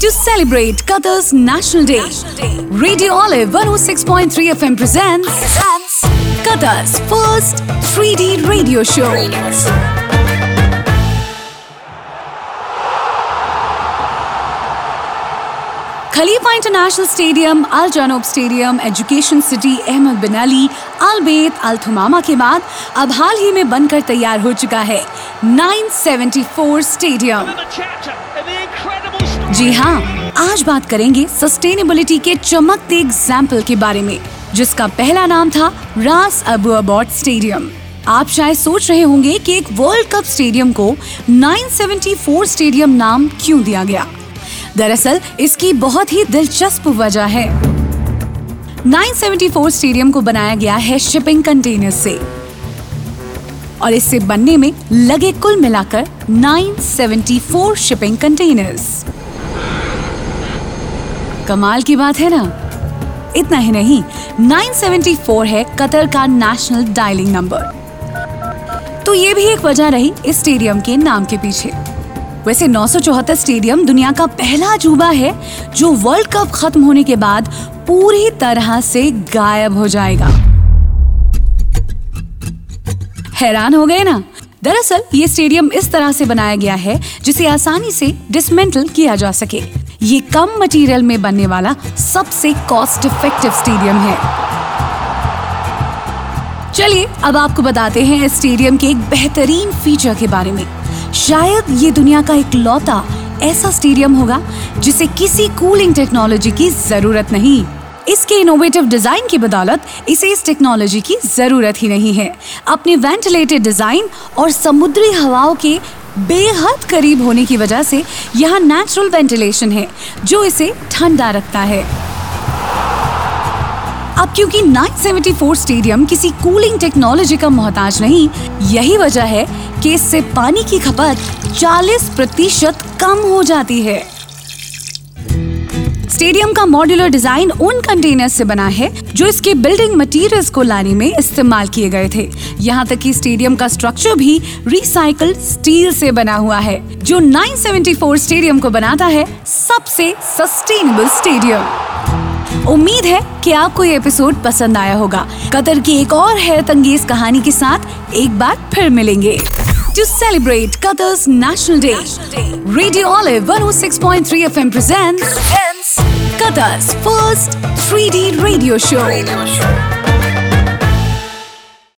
To celebrate Qatar's National Day, Radio Olive 106.3 FM presents Qatar's first 3D radio show. Khalifa International Stadium Al Janoub Stadium Education City Ahmad bin Ali Al Bayt Al Thumama के बाद अब हाल ही में बनकर तैयार हो चुका है 974 stadium जी हाँ आज बात करेंगे सस्टेनेबिलिटी के चमकते एग्ज़ाम्पल के बारे में, जिसका पहला नाम था रास अबू अबॉट स्टेडियम। आप शायद सोच रहे होंगे कि एक वर्ल्ड कप स्टेडियम को 974 स्टेडियम नाम क्यों दिया गया? दरअसल, इसकी बहुत ही दिलचस्प वजह है। 974 स्टेडियम को बनाया गया है शिपिंग कंटेनर से। और इससे बनने में लगे कुल मिलाकर 974 शिपिंग कंटेनर्स कमाल की बात है ना? इतना ही नहीं 974 है कतर का नेशनल डायलिंग नंबर तो ये भी एक वजह रही इस स्टेडियम के नाम के पीछे। वैसे 974 स्टेडियम दुनिया का पहला अजूबा है, जो वर्ल्ड कप खत्म होने के बाद पूरी तरह से गायब हो जाएगा। हैरान हो गए ना? दरअसल, ये स्टेडियम इस तरह से बनाया गया है, जिसे आसानी से डिसमेंटल किया जा सके। ये कम मटेरियल में बनने वाला सबसे कॉस्ट इफ़ेक्टिव स्टेडियम है। चलिए, अब आपको बताते हैं इस स्टेडियम के एक बेहतरीन फीचर के बारे में। शायद ये दुनिया का एक लौता ऐसा स्टेडियम होगा, जिसे किसी कूलिंग टेक्नोलॉजी की ज़रूरत नहीं। इसके इनोवेटिव डिज़ाइन की बदौलत इसे इस टेक्नोलॉजी की ज़रूरत ही नहीं है। अपने वेंटिलेटेड डिज़ाइन और समुद्री हवाओं के बेहद करीब होने की वजह से यहाँ नेचुरल वेंटिलेशन है, जो इसे ठंडा रखता है। अब क्योंकि 974 स्टेडियम किसी कूलिंग टेक्नोलॉजी का मोहताज नहीं, यही वजह है कि इससे पानी की खपत 40 प्रतिशत कम हो जाती है। स्टेडियम का मॉड्यूलर डिज़ाइन उन कंटेनर्स से बना है जो इसके बिल्डिंग मटेरियल्स को लाने में इस्तेमाल किए गए थे। यहाँ तक कि स्टेडियम का स्ट्रक्चर भी रिसाइकल स्टील से बना हुआ है जो 974 स्टेडियम को बनाता है सबसे सस्टेनेबल स्टेडियम उम्मीद है कि आपको ये एपिसोड पसंद आया होगा। कतर की एक और हैरत अंगेज कहानी के साथ एक बार फिर मिलेंगे To celebrate Qatar's National Day, Radio Olive 106.3 FM presents Kolkata's first 3D radio show. Radio show.